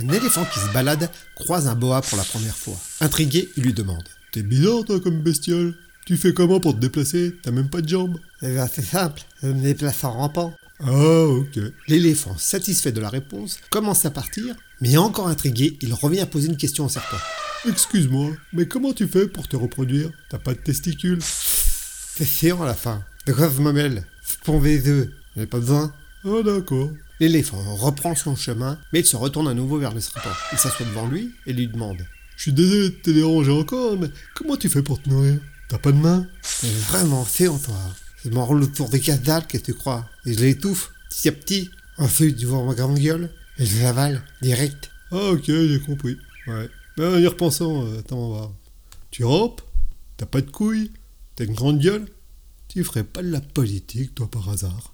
Un éléphant qui se balade croise un boa pour la première fois. Intrigué, il lui demande T'es bizarre, toi, comme bestiole. Tu fais comment pour te déplacer? T'as même pas de jambes Eh bien, c'est simple, je me déplace en rampant. Ah, ok. L'éléphant, satisfait de la réponse, commence à partir, mais encore intrigué, il revient poser une question au serpent. Excuse-moi, mais comment tu fais pour te reproduire? T'as pas de testicules? C'est chiant à la fin. De quoi je me mêle Je ponds des œufs. J'en ai pas besoin. Ah, d'accord. L'éléphant reprend son chemin, mais il se retourne à nouveau vers le serpent. Il s'assoit devant lui et lui demande Je suis désolé de te déranger encore, mais comment tu fais pour te nourrir? T'as pas de main? C'est vraiment chiant, toi. Je m'enroule autour des d'algues, qu'est-ce que tu crois? Et je l'étouffe, petit à petit. Ensuite, je vois ma grande gueule et je l'avale, direct. Ah, ok, j'ai compris. Ouais. Mais en y repensant, euh, attends, on va. Tu rampes T'as pas de couilles? T'as une grande gueule? Tu ferais pas de la politique, toi, par hasard?